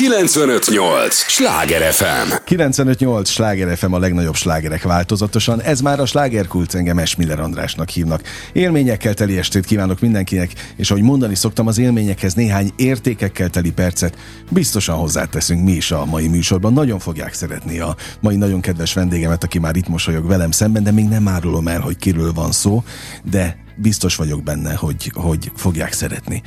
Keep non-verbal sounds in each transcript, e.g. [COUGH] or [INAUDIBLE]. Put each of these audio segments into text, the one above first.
958! Sláger FM! 958! Sláger FM a legnagyobb slágerek változatosan. Ez már a slágerkult engem Esmiller Andrásnak hívnak. Élményekkel teli estét kívánok mindenkinek, és ahogy mondani szoktam, az élményekhez néhány értékekkel teli percet biztosan hozzáteszünk mi is a mai műsorban. Nagyon fogják szeretni a mai nagyon kedves vendégemet, aki már itt mosolyog velem szemben, de még nem árulom el, hogy kiről van szó, de biztos vagyok benne, hogy, hogy fogják szeretni.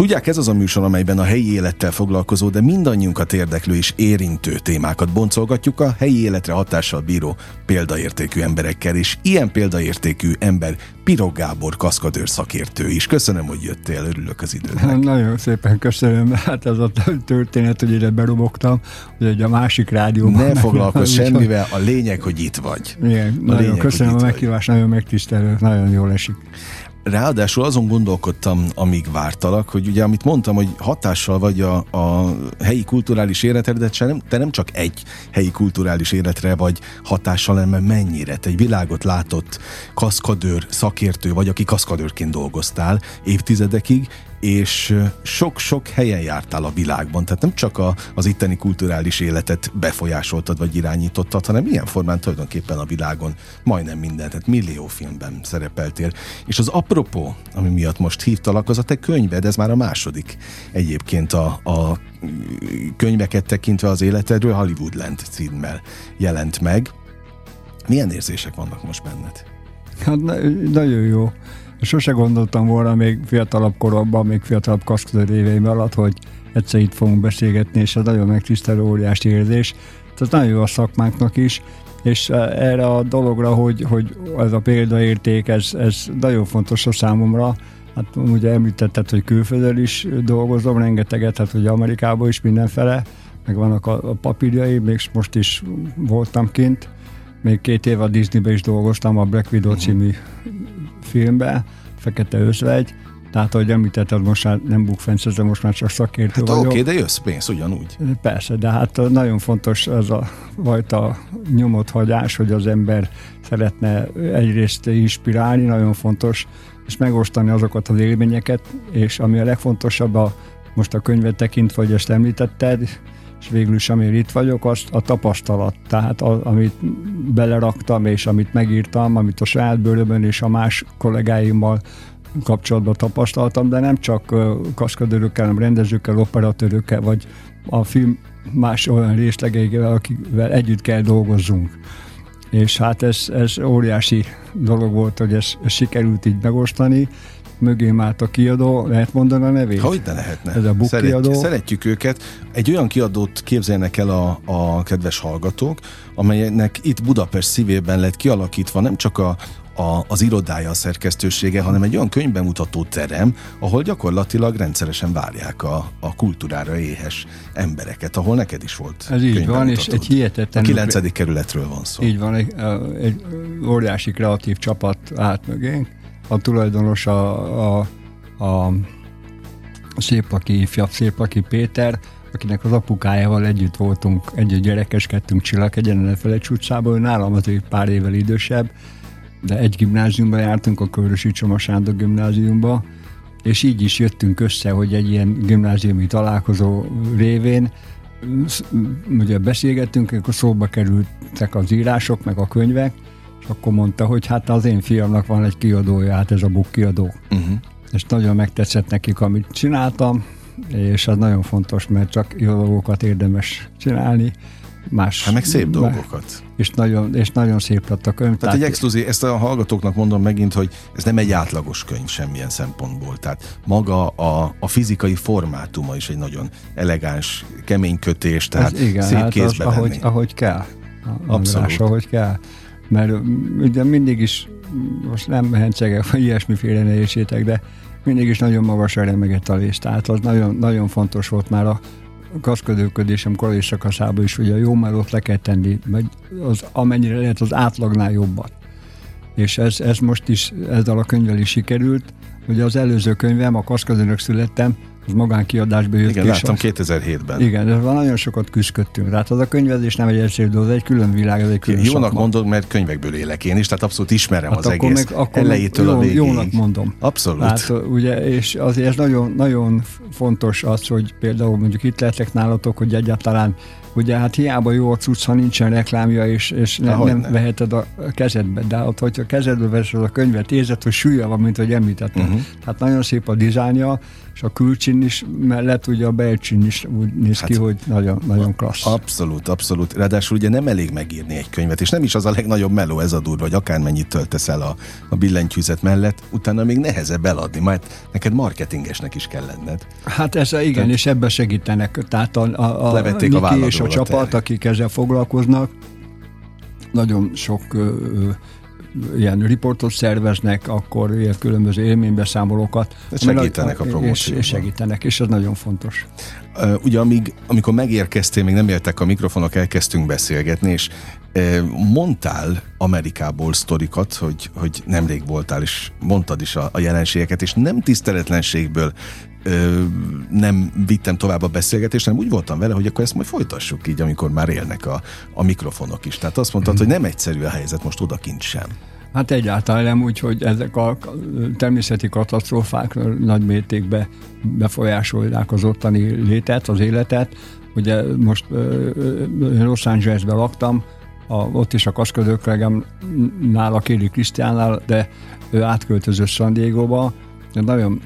Tudják, ez az a műsor, amelyben a helyi élettel foglalkozó, de mindannyiunkat érdeklő és érintő témákat boncolgatjuk a helyi életre hatással bíró példaértékű emberekkel, és ilyen példaértékű ember Pirog Gábor kaszkadőr szakértő is. Köszönöm, hogy jöttél, örülök az időnek. [LAUGHS] Nagyon szépen köszönöm, hát ez a történet, hogy ide berobogtam, hogy a másik rádióban... Ne foglalkozz [LAUGHS] semmivel, a lényeg, hogy itt vagy. Igen, a nagyon lényeg, köszönöm a meghívást, nagyon megtisztelő, nagyon jól esik. Ráadásul azon gondolkodtam, amíg vártalak, hogy ugye amit mondtam, hogy hatással vagy a, a helyi kulturális életre, de te nem csak egy helyi kulturális életre vagy hatással, hanem mennyire. Te egy világot látott kaszkadőr, szakértő vagy, aki kaszkadőrként dolgoztál évtizedekig, és sok-sok helyen jártál a világban, tehát nem csak a, az itteni kulturális életet befolyásoltad vagy irányítottad, hanem ilyen formán tulajdonképpen a világon majdnem mindent, tehát millió filmben szerepeltél. És az apropó, ami miatt most hívtalak, az a te könyved, ez már a második egyébként a, a könyveket tekintve az életedről Hollywoodland címmel jelent meg. Milyen érzések vannak most benned? Hát nagyon jó. Sose gondoltam volna még fiatalabb koromban, még fiatalabb kaszkadőr éveim alatt, hogy egyszer itt fogunk beszélgetni, és ez nagyon megtisztelő óriási érzés. Ez nagyon jó a szakmánknak is, és e, erre a dologra, hogy, hogy ez a példaérték, ez, ez nagyon fontos a számomra. Hát ugye említetted, hogy külföldön is dolgozom, rengeteget, hát hogy Amerikában is mindenfele, meg vannak a, a papírjai, még most is voltam kint, még két év a Disneybe is dolgoztam, a Black Widow uh-huh. című filmbe, Fekete Özvegy, tehát, ahogy említetted, most már nem bukfencezem, most már csak szakértő hát vagyok. Oké, okay, de jössz pénz ugyanúgy. Persze, de hát nagyon fontos ez a fajta nyomot hagyás, hogy az ember szeretne egyrészt inspirálni, nagyon fontos, és megosztani azokat az élményeket, és ami a legfontosabb, a, most a könyvet tekintve, hogy ezt említetted, és végül is, amiért itt vagyok, az a tapasztalat. Tehát a, amit beleraktam, és amit megírtam, amit a saját bőrömön és a más kollégáimmal kapcsolatban tapasztaltam, de nem csak kaszkadőrökkel, hanem rendezőkkel, operatőrökkel, vagy a film más olyan részlegeivel, akivel együtt kell dolgozzunk. És hát ez, ez óriási dolog volt, hogy ezt, ezt sikerült így megosztani, mögém állt a kiadó, lehet mondani a nevét? Hogy ne lehetne. Ez a book Szeretjük, kiadó. szeretjük őket. Egy olyan kiadót képzelnek el a, a kedves hallgatók, amelynek itt Budapest szívében lett kialakítva nem csak a, a, az irodája, a szerkesztősége, hanem egy olyan könyvbemutató terem, ahol gyakorlatilag rendszeresen várják a, a kultúrára éhes embereket, ahol neked is volt Ez így van, és egy hihetetlen... A 9. kerületről van szó. Így van, egy, egy óriási kreatív csapat állt mögénk, a tulajdonos a, a, a Széplaki ifjabb Széplaki Péter, akinek az apukájával együtt voltunk, együtt gyerekeskedtünk Csillag egyen a Felejts utcában, ő nálam azért pár évvel idősebb, de egy gimnáziumba jártunk, a Körösi Csoma Sándor gimnáziumba, és így is jöttünk össze, hogy egy ilyen gimnáziumi találkozó révén ugye beszélgettünk, akkor szóba kerültek az írások, meg a könyvek, akkor mondta, hogy hát az én fiamnak van egy kiadója, hát ez a buk kiadó. Uh-huh. És nagyon megtetszett nekik, amit csináltam, és az nagyon fontos, mert csak jó dolgokat érdemes csinálni. Más, hát meg szép dolgokat. És nagyon, és nagyon szép lett a könyv. Tehát, tehát egy exkluzív, ezt a hallgatóknak mondom megint, hogy ez nem egy átlagos könyv semmilyen szempontból. Tehát maga a, a fizikai formátuma is egy nagyon elegáns, kemény kötés, tehát ez igen, szép hát kézbe az, venni. ahogy, ahogy kell. Abszolút. András, ahogy kell. Mert ugye mindig is, most nem mehencegek, vagy ilyesmiféle ne értsétek, de mindig is nagyon magasra remegett a lés. Tehát az nagyon, nagyon fontos volt már a kaszködőködésem korai szakaszában is, hogy a jó melót le kell tenni, vagy az, amennyire lehet az átlagnál jobbat. És ez, ez most is ezzel a könyvvel is sikerült, hogy az előző könyvem, a Kaszkadőnök születtem, az magánkiadásba jött Igen, láttam az, 2007-ben. Igen, de van nagyon sokat küzdöttünk. Tehát az a könyvezés nem egy egyszerű dolog, ez egy külön világ, ez egy külön Jónak szakma. mondod, mert könyvekből élek én is, tehát abszolút ismerem Hát az akkor egész meg, akkor elejétől meg a jó, végéig. Jónak mondom. Abszolút. Hát, ugye, és azért ez nagyon, nagyon fontos az, hogy például mondjuk itt lehetek nálatok, hogy egyáltalán Ugye hát hiába jó a cucc, ha nincsen reklámja, és, és nem, Ahogy nem nem. veheted a kezedbe. De ott, hogyha kezedbe veszed a könyvet, érzed, hogy súlya van, mint hogy említettem. Mhm. Uh-huh. Tehát nagyon szép a dizájnja, és a külcsin is mellett ugye a belcsin is úgy néz Hát, ki, hogy nagyon, nagyon klassz. Abszolút, abszolút. Ráadásul ugye nem elég megírni egy könyvet, és nem is az a legnagyobb meló ez a durva, hogy akármennyit töltesz el a, a billentyűzet mellett, utána még nehezebb eladni, majd neked marketingesnek is kell lenned. Hát ez igen, Tehát- és ebbe segítenek. Tehát a, a, a Levették a Niki és a csapat, terhet. akik ezzel foglalkoznak, nagyon sok ö, ö, ilyen riportot szerveznek, akkor ilyen különböző élménybeszámolókat. Segítenek a és, promócióban. és segítenek, és ez nagyon fontos. Ugye amíg, amikor megérkeztél, még nem értek a mikrofonok, elkezdtünk beszélgetni, és mondtál Amerikából sztorikat, hogy, hogy nemrég voltál, és mondtad is a, a jelenségeket, és nem tiszteletlenségből ö, nem vittem tovább a beszélgetést, hanem úgy voltam vele, hogy akkor ezt majd folytassuk így, amikor már élnek a, a mikrofonok is. Tehát azt mondtad, hogy nem egyszerű a helyzet most odakint sem. Hát egyáltalán nem úgy, hogy ezek a természeti katasztrófák nagy mértékben befolyásolják az ottani létet, az életet. Ugye most Los Angelesben laktam, a, ott is a kaszködőkregem nála Kéli Krisztiánnál, de ő átköltözött San Diego-ba. De nagyon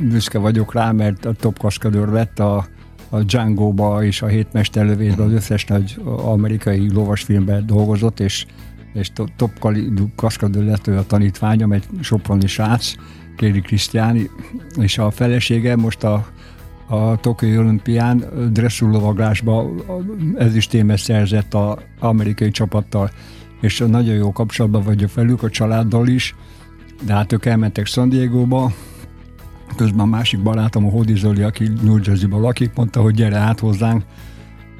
büszke vagyok rá, mert a top kaszködőr lett a, a Django-ba és a hétmesterlövésben az összes nagy amerikai lovasfilmben dolgozott, és és to- top kalibú kaszkadőr lett ő a tanítványom, egy soproni srác, Kéri Krisztiáni, és a felesége most a, a Tokiói olimpián dresszúrlovaglásba ezüstémet szerzett az amerikai csapattal, és nagyon jó kapcsolatban vagyok velük, a családdal is, de hát ők elmentek San Diego-ba, közben a másik barátom, a Hodi Zoli, aki New Jersey-ban lakik, mondta, hogy gyere át hozzánk,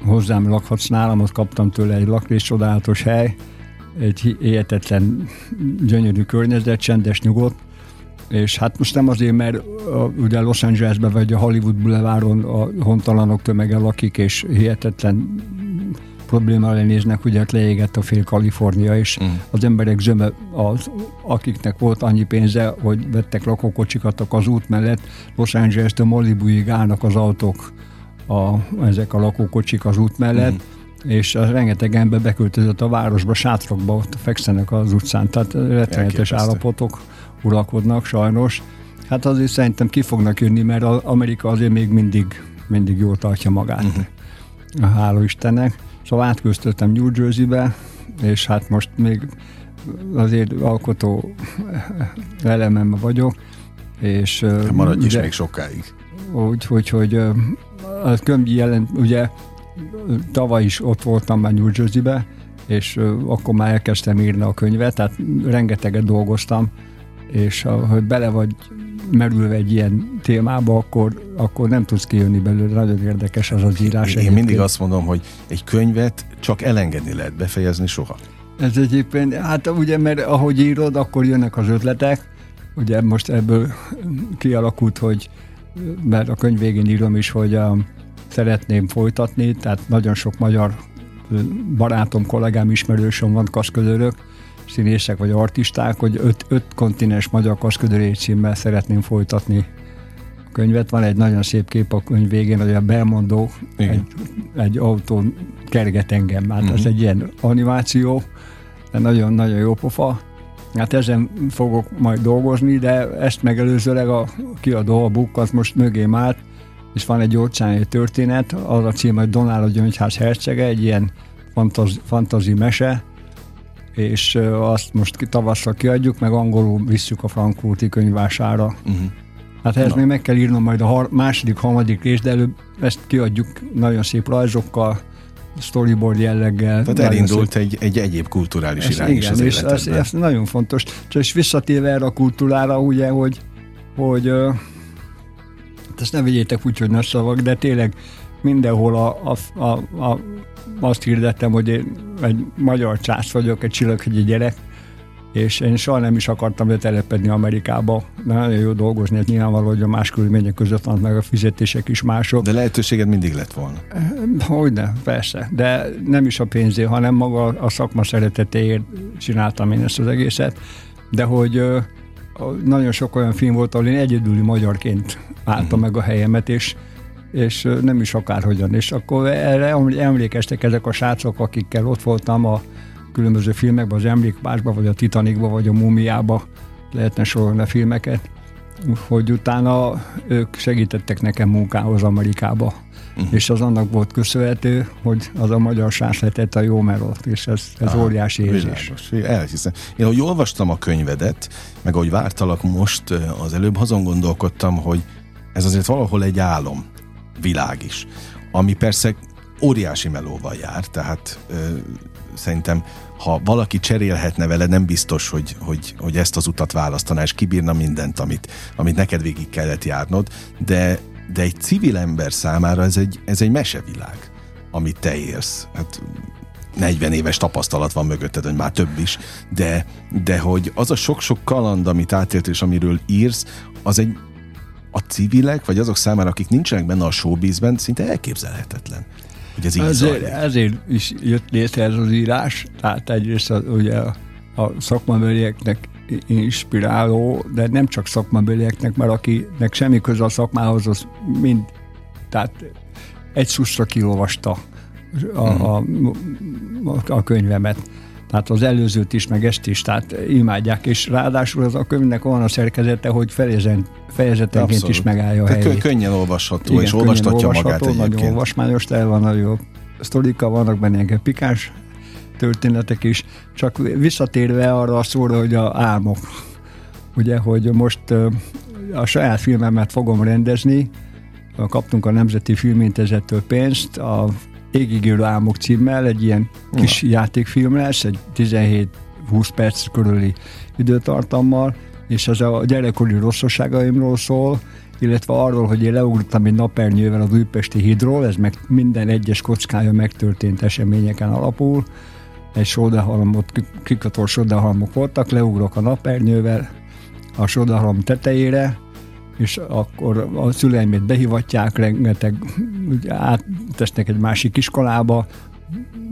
hozzám lakhatsz nálam, ott kaptam tőle egy lakrés, csodálatos hely, egy hi- hihetetlen gyönyörű környezet, csendes, nyugodt, és hát most nem azért, mert a, ugye Los Angelesben vagy a Hollywood Boulevardon a hontalanok tömege lakik, és hihetetlen problémával néznek, ugye hát leégett a fél Kalifornia, és Mm. az emberek zöme, az, akiknek volt annyi pénze, hogy vettek lakókocsikat az út mellett, Los Angeles-től Malibuig állnak az autók, a, ezek a lakókocsik az út mellett, Mhm. és a rengeteg ember beköltözött a városba, sátrakba, ott fekszenek az utcán, tehát rettenetes állapotok uralkodnak sajnos. Hát azért szerintem ki fognak jönni, mert az Amerika azért még mindig, mindig jól tartja magát. Uh-huh. Hála Istennek. Szóval átköztöttem New Jersey-be, és hát most még azért alkotó elemem vagyok, és Hát Maradj is de- még sokáig. úgy, hogy, a könyv jelent, ugye tavaly is ott voltam már New Jersey-be, és akkor már elkezdtem írni a könyvet, tehát rengeteget dolgoztam, és hogy bele vagy merülve egy ilyen témába, akkor, akkor nem tudsz kijönni belőle. Nagyon érdekes az az írás. Én egyébként. mindig azt mondom, hogy egy könyvet csak elengedni lehet, befejezni soha. Ez egyébként, hát ugye, mert ahogy írod, akkor jönnek az ötletek. Ugye most ebből kialakult, hogy mert a könyv végén írom is, hogy um, szeretném folytatni, tehát nagyon sok magyar barátom, kollégám, ismerősöm van kaszködőrök, színészek vagy artisták, hogy öt, öt kontinens magyar kaszködőré címmel szeretném folytatni a könyvet. Van egy nagyon szép kép a könyv végén, hogy a Belmondó Igen. egy, egy autón kerget engem. Hát Mhm. ez egy ilyen animáció, de nagyon-nagyon jó pofa. Hát ezen fogok majd dolgozni, de ezt megelőzőleg a kiadó, a book, az most mögém állt, és van egy óceáni történet, az a cím, hogy Donál a Gyöngyház hercege, egy ilyen fantazi, fantazi mese, és azt most tavasszal kiadjuk, meg angolul visszük a frankfurti könyvására. Uh-huh. Hát ehhez Na. még meg kell írnom majd a har- második, harmadik rész, de előbb ezt kiadjuk nagyon szép rajzokkal, storyboard jelleggel. Tehát elindult egy, egy egyéb kulturális ez, irány is igen, az és ez, ez nagyon fontos. Csak és visszatérve erre a kultúrára, ugye, hogy, hogy hát ezt ne vegyétek úgy, hogy nagy szavak, de tényleg mindenhol a, a, a, a, azt hirdettem, hogy én egy magyar csász vagyok, egy csillaghegyi gyerek, és én soha nem is akartam betelepedni Amerikába. De nagyon jó dolgozni, ez nyilvánvaló, hogy a más körülmények között van, meg a fizetések is mások. De lehetőséged mindig lett volna. Hogyne, persze. De nem is a pénzé, hanem maga a szakma szeretetéért csináltam én ezt az egészet. De hogy nagyon sok olyan film volt, ahol én egyedüli magyarként álltam uh-huh. meg a helyemet, és és nem is akárhogyan. És akkor erre emlékeztek ezek a srácok, akikkel ott voltam a különböző filmekben, az Emlékpásban, vagy a Titanicban, vagy a Múmiába lehetne sorolni a filmeket, hogy utána ők segítettek nekem munkához Amerikába. Uh-huh. És az annak volt köszönhető, hogy az a magyar srác letett a jó melót, és ez, ez Aha, óriási érzés. elhiszem. Én ahogy olvastam a könyvedet, meg ahogy vártalak most, az előbb azon gondolkodtam, hogy ez azért valahol egy álom világ is, ami persze óriási melóval jár, tehát ö, szerintem ha valaki cserélhetne vele, nem biztos, hogy, hogy, hogy ezt az utat választaná, és kibírna mindent, amit, amit neked végig kellett járnod, de, de egy civil ember számára ez egy, ez egy mesevilág, amit te élsz. Hát 40 éves tapasztalat van mögötted, hogy már több is, de, de hogy az a sok-sok kaland, amit átélt és amiről írsz, az egy a civilek, vagy azok számára, akik nincsenek benne a showbizben, szinte elképzelhetetlen. Hogy ez így ezért, ezért is jött létre ez az írás, tehát egyrészt az, ugye a, szakmabelieknek inspiráló, de nem csak szakmabelieknek, mert akinek semmi köze a szakmához, az mind, tehát egy szuszra kiolvasta a, a, a, a könyvemet tehát az előzőt is, meg ezt is, tehát imádják, és ráadásul az a könyvnek olyan a szerkezete, hogy fejezet, fejezetenként Abszolút. is megállja a helyét. Könnyen olvasható, Igen, és olvastatja olvasható, magát egyébként. Nagyon olvasmányos, de van a jó sztorika, vannak benne ilyen pikás történetek is, csak visszatérve arra a szóra, hogy a álmok. Ugye, hogy most a saját filmemet fogom rendezni, kaptunk a Nemzeti Filmintézettől pénzt, a Égigélő álmok címmel, egy ilyen kis ja. játékfilm lesz, egy 17-20 perc körüli időtartammal, és az a gyerekkori rosszosságaimról szól, illetve arról, hogy én leugrottam egy napernyővel az Újpesti hídról, ez meg minden egyes kockája megtörtént eseményeken alapul, egy sódahalmot, kikator sódahalmok voltak, leugrok a napernyővel a sódahalom tetejére, és akkor a szüleimét behivatják, rengeteg áttesznek egy másik iskolába,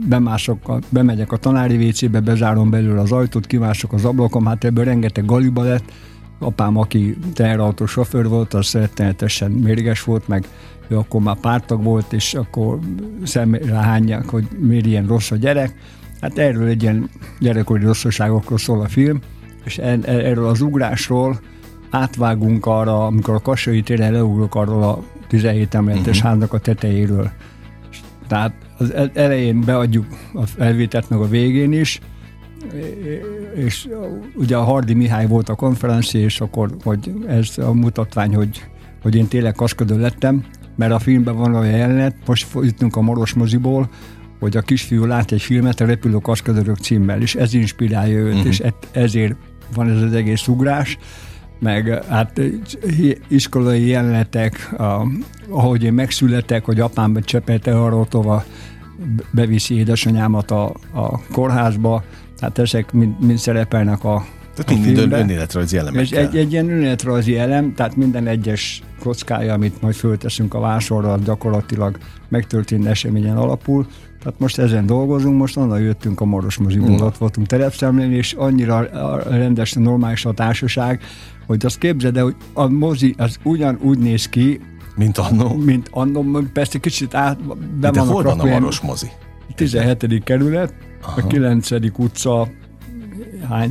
bemások, a, bemegyek a tanári vécébe, bezárom belőle az ajtót, kimások az ablakon, hát ebből rengeteg galiba lett. Apám, aki teherautó sofőr volt, az rettenetesen mérges volt, meg ő akkor már pártag volt, és akkor szemre hányják, hogy miért ilyen rossz a gyerek. Hát erről egy ilyen gyerekkori rosszaságokról szól a film, és erről az ugrásról, átvágunk arra, amikor a Kassai téren leugrok arról a 17 emeletes uh-huh. háznak a tetejéről. Tehát az elején beadjuk a felvételt, meg a végén is, és ugye a Hardi Mihály volt a konferenci, és akkor, hogy ez a mutatvány, hogy, hogy én tényleg kaszkadő lettem, mert a filmben van olyan jelenet, most jutunk a Moros moziból, hogy a kisfiú lát egy filmet a Repülő Kaszkadőrök címmel, és ez inspirálja őt, uh-huh. és ezért van ez az egész ugrás, meg hát iskolai jelenetek, a, ahogy én megszületek, hogy apám csepelte arról tova beviszi édesanyámat a, a kórházba, hát ezek mind, mind szerepelnek a tehát mind minden önéletrajzi elemekkel. Egy, egy ilyen önéletrajzi elem, tehát minden egyes kockája, amit majd fölteszünk a vásorra, gyakorlatilag megtörtént eseményen alapul. Tehát most ezen dolgozunk, most onnan jöttünk a Moros moziból, mm. ott voltunk terepszemlén, és annyira rendes, normális a társaság, hogy azt képzeld el, hogy a mozi az ugyanúgy néz ki, mint annó. Mint annó, persze kicsit át, be De hol van a Maros mozi? 17. kerület, Aha. a 9. utca hány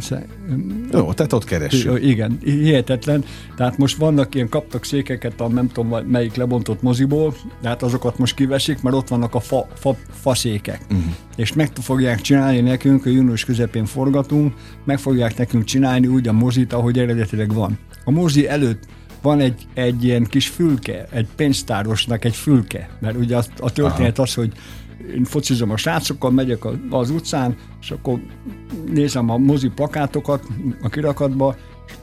Jó, tehát ott keressük. Igen, hihetetlen. Tehát most vannak ilyen, kaptak székeket a nem tudom melyik lebontott moziból, de hát azokat most kiveszik, mert ott vannak a fa, fa, faszékek. Uh-huh. És meg fogják csinálni nekünk, a június közepén forgatunk, meg fogják nekünk csinálni úgy a mozit, ahogy eredetileg van. A mozi előtt van egy, egy ilyen kis fülke, egy pénztárosnak egy fülke, mert ugye a, a történet Aha. az, hogy én focizom a srácokkal, megyek az utcán, és akkor nézem a mozi plakátokat a kirakatba,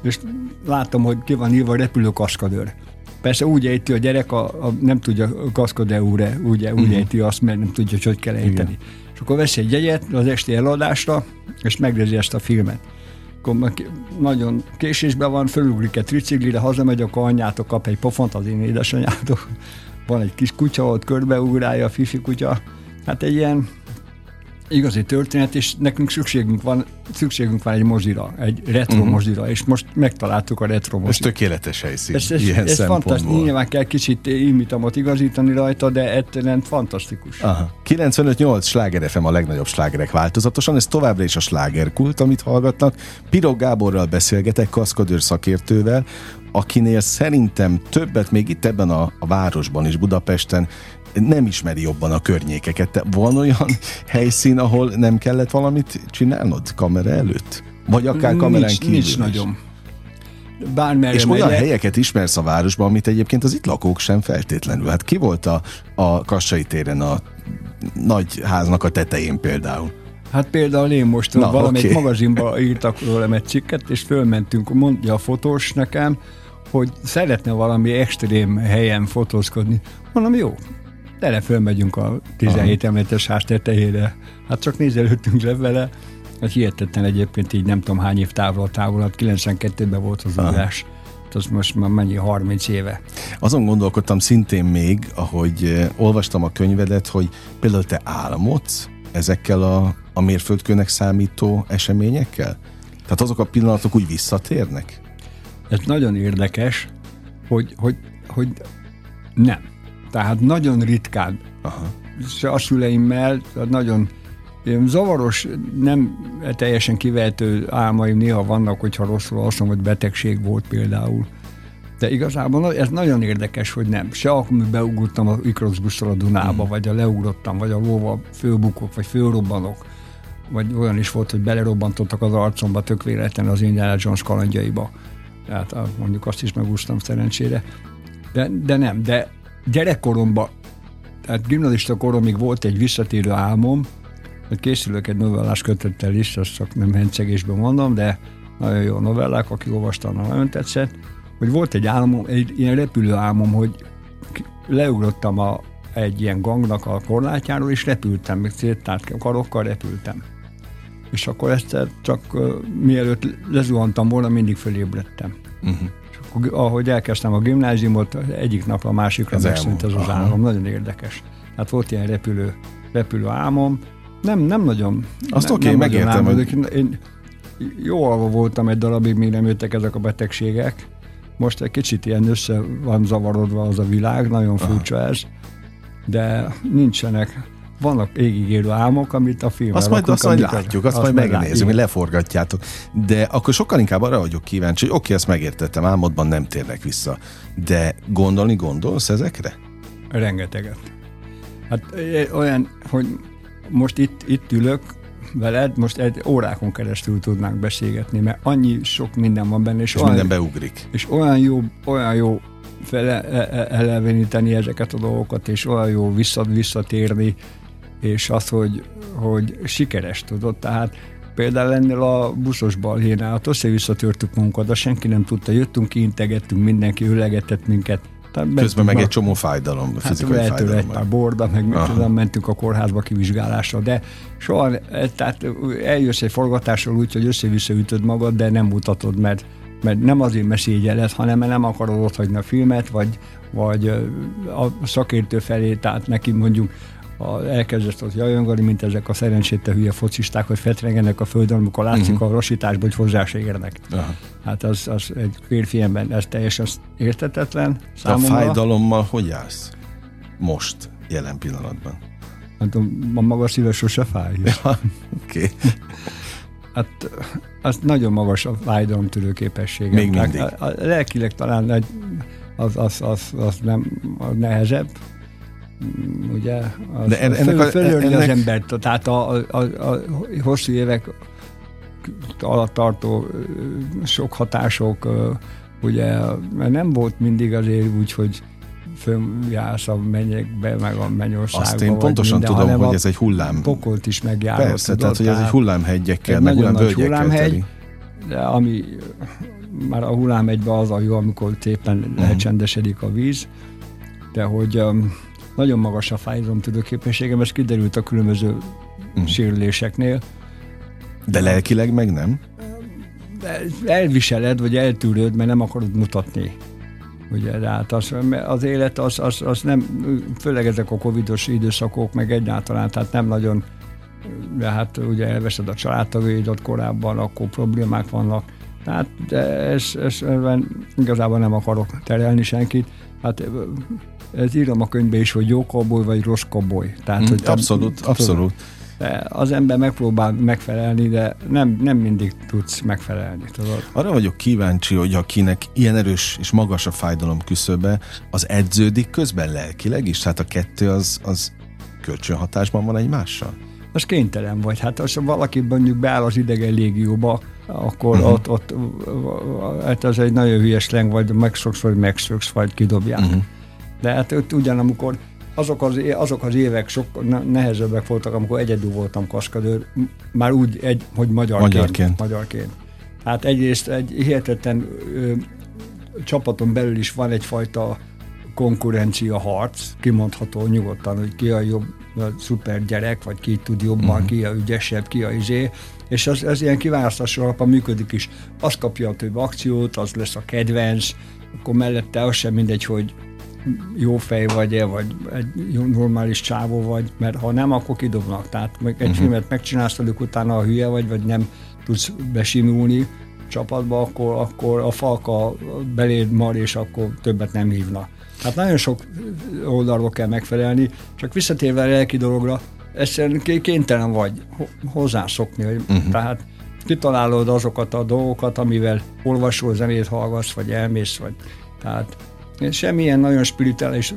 és látom, hogy ki van írva repülőkaszkadőr. Persze úgy ejti a gyerek, a, a nem tudja kaszkadeúre, úgy, úgy uh-huh. ejti azt, mert nem tudja, hogy kell ejteni. Igen. És akkor veszi egy jegyet az esti eladásra, és megnézi ezt a filmet. akkor nagyon késésben van, fölugrik egy triciklire, hazamegy, akkor anyjátok kap egy pofont, az én édesanyjátok. Van egy kis kutya, ott körbeugrálja a fifi kutya. Hát egy ilyen igazi történet, és nekünk szükségünk van, szükségünk van egy mozira, egy retro uh-huh. mozira, és most megtaláltuk a retro mozira. Ez tökéletes helyszín. Ez, ez, ilyen ez fantasztikus, nyilván kell kicsit imitamot igazítani rajta, de egyszerűen fantasztikus. Aha. 95-8 sláger FM a legnagyobb slágerek változatosan, ez továbbra is a slágerkult, amit hallgatnak. Pirog Gáborral beszélgetek, kaszkadőr szakértővel, akinél szerintem többet még itt ebben a, a városban is, Budapesten nem ismeri jobban a környékeket. Te van olyan [LAUGHS] helyszín, ahol nem kellett valamit csinálnod kamera előtt? Vagy akár kamerán nincs, kívül Nincs is. nagyon. Bármerre És olyan helyeket ismersz a városban, amit egyébként az itt lakók sem feltétlenül. Hát ki volt a, a Kassai téren a nagy háznak a tetején például? Hát például én most Na, valamelyik okay. magazinba írtak rólam egy cikket, és fölmentünk, mondja a fotós nekem, hogy szeretne valami extrém helyen fotózkodni. Mondom, jó, tele fölmegyünk a 17 Aha. emeletes ház tetejére. Hát csak nézelődtünk le vele. Hát hihetetlen egyébként így nem tudom hány év távol távolat, 92-ben volt az ugás. Az most már mennyi, 30 éve. Azon gondolkodtam szintén még, ahogy eh, olvastam a könyvedet, hogy például te álmodsz ezekkel a, a mérföldkőnek számító eseményekkel? Tehát azok a pillanatok úgy visszatérnek? Ez nagyon érdekes, hogy, hogy, hogy nem. Tehát nagyon ritkán. Aha. A szüleimmel nagyon zavaros, nem teljesen kivehető álmaim néha vannak, hogyha rosszul alszom, vagy betegség volt például. De igazából ez nagyon érdekes, hogy nem. Se akkor beugrottam a Ikroszbusszal a Dunába, mm. vagy a leugrottam, vagy a lóval fölbukok, vagy fölrobbanok. Vagy olyan is volt, hogy belerobbantottak az arcomba tök véletlen az Indiana Jones kalandjaiba. Tehát mondjuk azt is megúsztam szerencsére. De, de nem, de gyerekkoromban, tehát gimnazista koromig volt egy visszatérő álmom, hogy készülök egy novellás kötettel is, azt csak nem hencegésben mondom, de nagyon jó novellák, aki olvasta, nagyon tetszett, hogy volt egy álmom, egy ilyen repülő álmom, hogy leugrottam a, egy ilyen gangnak a korlátjáról, és repültem, meg széttárt karokkal repültem. És akkor ezt csak uh, mielőtt lezuhantam volna, mindig fölébredtem. Uh-huh ahogy elkezdtem a gimnáziumot, egyik napra a másikra ez megszűnt ez az álmom. Nagyon érdekes. Hát volt ilyen repülő, repülő álmom. Nem, nem nagyon. Azt oké, okay, megértem. Hogy... Én jó alva voltam egy darabig, míg nem jöttek ezek a betegségek. Most egy kicsit ilyen össze van zavarodva az a világ, nagyon furcsa Aha. ez. De nincsenek vannak égigérő álmok, amit a film Azt majd, azt majd látjuk, azt, azt majd megnézzük, hogy leforgatjátok. De akkor sokkal inkább arra vagyok kíváncsi, hogy oké, okay, ezt megértettem, álmodban nem térnek vissza. De gondolni gondolsz ezekre? Rengeteget. Hát olyan, hogy most itt, itt ülök, veled, most egy órákon keresztül tudnánk beszélgetni, mert annyi sok minden van benne, és, és olyan, minden beugrik. És olyan jó, olyan jó fele, eleveníteni ezeket a dolgokat, és olyan jó visszat, visszatérni, és az, hogy, hogy sikeres tudott, tehát például ennél a buszos balhénál, ott össze törtük magunkat, de senki nem tudta, jöttünk, kiintegettünk, mindenki ölegetett minket. Tehát Közben meg egy csomó fájdalom, hát fizikai fájdalom. egy pár borda, meg mit tudom, mentünk a kórházba kivizsgálásra, de soha, tehát eljössz egy forgatásról úgy, hogy össze-vissza ütöd magad, de nem mutatod, mert, mert nem azért meségyeled, hanem mert nem akarod ott hagyni a filmet, vagy, vagy a szakértő felé, tehát neki mondjuk a, elkezdett ott jajongani, mint ezek a szerencsétlen hülye focisták, hogy fetrengenek a földön, amikor látszik uh-huh. a rossításból, hogy hozzá se érnek. Uh-huh. Hát az, az egy férfi ember, ez teljesen értetetlen számomra. A fájdalommal hogy állsz most, jelen pillanatban? Hát a magas szíve sose fáj. [LAUGHS] Ja, Oké. Okay. Hát az nagyon magas a fájdalomtűrő képessége. Még mindig. A, a, lelkileg talán egy, az, az, az, az nem az nehezebb, ugye? Az, De ennek föl, fölölni ennek... az embert, tehát a, a, a, a hosszú évek alatt tartó sok hatások, ugye, mert nem volt mindig azért úgy, hogy följársz a mennyekbe, meg a mennyországba. Azt én pontosan minden, tudom, hogy ez egy hullám. Pokolt is megjárott. Persze, tudod, tehát hogy ez egy hullámhegyekkel, egy meg hullámvölgyekkel hullámhegy, de ami már a hullámhegyben az a jó, amikor szépen uh-huh. lecsendesedik a víz, de hogy um, nagyon magas a fájdalomtudó képességem, ez kiderült a különböző uh-huh. sérüléseknél. De lelkileg meg nem? elviseled, vagy eltűröd, mert nem akarod mutatni. Ugye, de hát az, az élet az, az, az nem, főleg ezek a covidos időszakok, meg egyáltalán, tehát nem nagyon, de hát ugye elveszed a családtagjaidat korábban, akkor problémák vannak, tehát de ez, ez, igazából nem akarok terelni senkit. Hát ez írom a könyvbe is, hogy jó koboly vagy rossz koboly. Tehát, mm, hogy abszolút, tudom, abszolút. Az ember megpróbál megfelelni, de nem, nem mindig tudsz megfelelni. Tudod? Arra vagyok kíváncsi, hogy akinek ilyen erős és magas a fájdalom küszöbe, az edződik közben lelkileg is? Hát a kettő az, az kölcsönhatásban van egymással? Az kénytelen vagy. Hát az, valaki mondjuk beáll az idegen légióba, akkor uh-huh. ott, ott, hát az egy nagyon hülyes leng, vagy megszoksz, vagy megszoksz, vagy kidobják. Uh-huh. De hát ott ugyanamikor azok az, azok az évek sok nehezebbek voltak, amikor egyedül voltam kaskadőr, már úgy, egy, hogy magyarként. Magyarként. magyarként. Hát egyrészt egy hihetetlen ö, csapaton belül is van egyfajta konkurencia harc, kimondható nyugodtan, hogy ki a jobb a szuper gyerek, vagy ki tud jobban, uh-huh. ki a ügyesebb, ki a izé, és az, ez ilyen kiválasztás alapban működik is. Az kapja a több akciót, az lesz a kedvenc, akkor mellette az sem mindegy, hogy jó fej vagy-e, vagy egy normális csávó vagy, mert ha nem, akkor kidobnak. Tehát egy uh-huh. filmet megcsinálsz velük, utána a hülye vagy, vagy nem tudsz besimulni csapatba, akkor, akkor a falka beléd mar, és akkor többet nem hívna. Hát nagyon sok oldalról kell megfelelni, csak visszatérve a lelki dologra, egyszerűen kénytelen vagy hozzászokni. Uh-huh. Tehát kitalálod azokat a dolgokat, amivel olvasol, zenét hallgatsz, vagy elmész, vagy tehát én semmilyen nagyon spirituális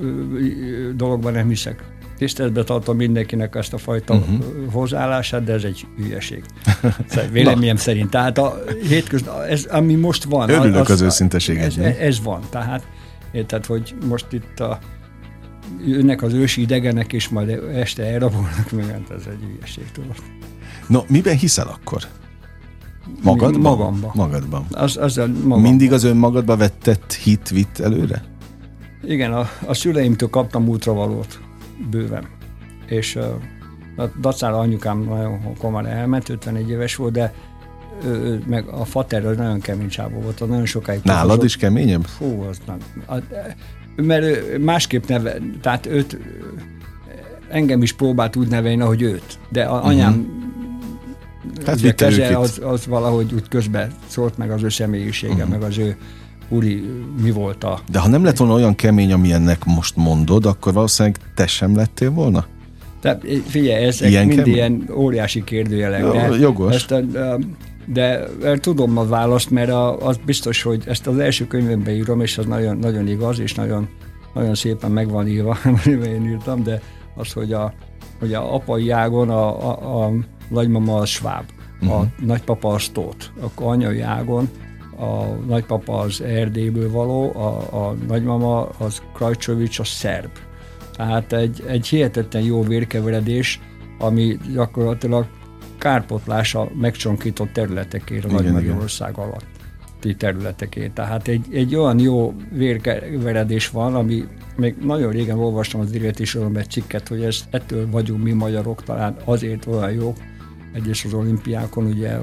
dologban nem hiszek. Tiszteletbe tartom mindenkinek ezt a fajta uh-huh. hozzáállását, de ez egy hülyeség. [LAUGHS] Szóval véleményem szerint. Tehát a hétköznap, ez, ami most van. Örülök az, az őszinteségednek. Ez, ez van. Tehát érted, hogy most itt a jönnek az ősi idegenek, és majd este elrabolnak meg, hát ez egy hülyeség, tudod. No, miben hiszel akkor? Magadban? Magamban. Magadban. Az, az magamban. Mindig az önmagadba vettett hit vitt előre? Igen, a, a szüleimtől kaptam útravalót bőven. És a dacára anyukám nagyon komar elment, 51 éves volt, de ő, meg a fater az nagyon kemény csávó volt, nagyon sokáig. Nálad hozott. is keményebb? Fú, az nem. A, mert ő másképp neve, tehát őt engem is próbált úgy nevelni, ahogy őt. De a uh-huh. Tehát keze az, az, valahogy úgy közben szólt meg az ő személyisége, uh-huh. meg az ő úri mi volt a... De ha nem lett volna olyan kemény, amilyennek most mondod, akkor valószínűleg te sem lettél volna? Tehát figyelj, ezek ilyen mind kemény? ilyen óriási kérdőjelek. De jogos. Ezt a, de tudom a választ, mert az biztos, hogy ezt az első könyvemben írom, és az nagyon, nagyon igaz, és nagyon, nagyon szépen meg van írva, [LAUGHS] amiben én írtam, de az, hogy a, hogy a apai ágon a, a, a nagymama az sváb, uh-huh. a mhm. nagypapa az tót, akkor anyai ágon a nagypapa az Erdélyből való, a, a nagymama az Krajcsovics a szerb. Tehát egy, egy hihetetlen jó vérkeveredés, ami gyakorlatilag kárpotlása megcsonkított területekért a Nagy Magyarország alatt területekén. Tehát egy, egy olyan jó vérkeveredés van, ami még nagyon régen olvastam az írati egy cikket, hogy ezt, ettől vagyunk mi magyarok talán azért olyan jók, egyes az olimpiákon ugye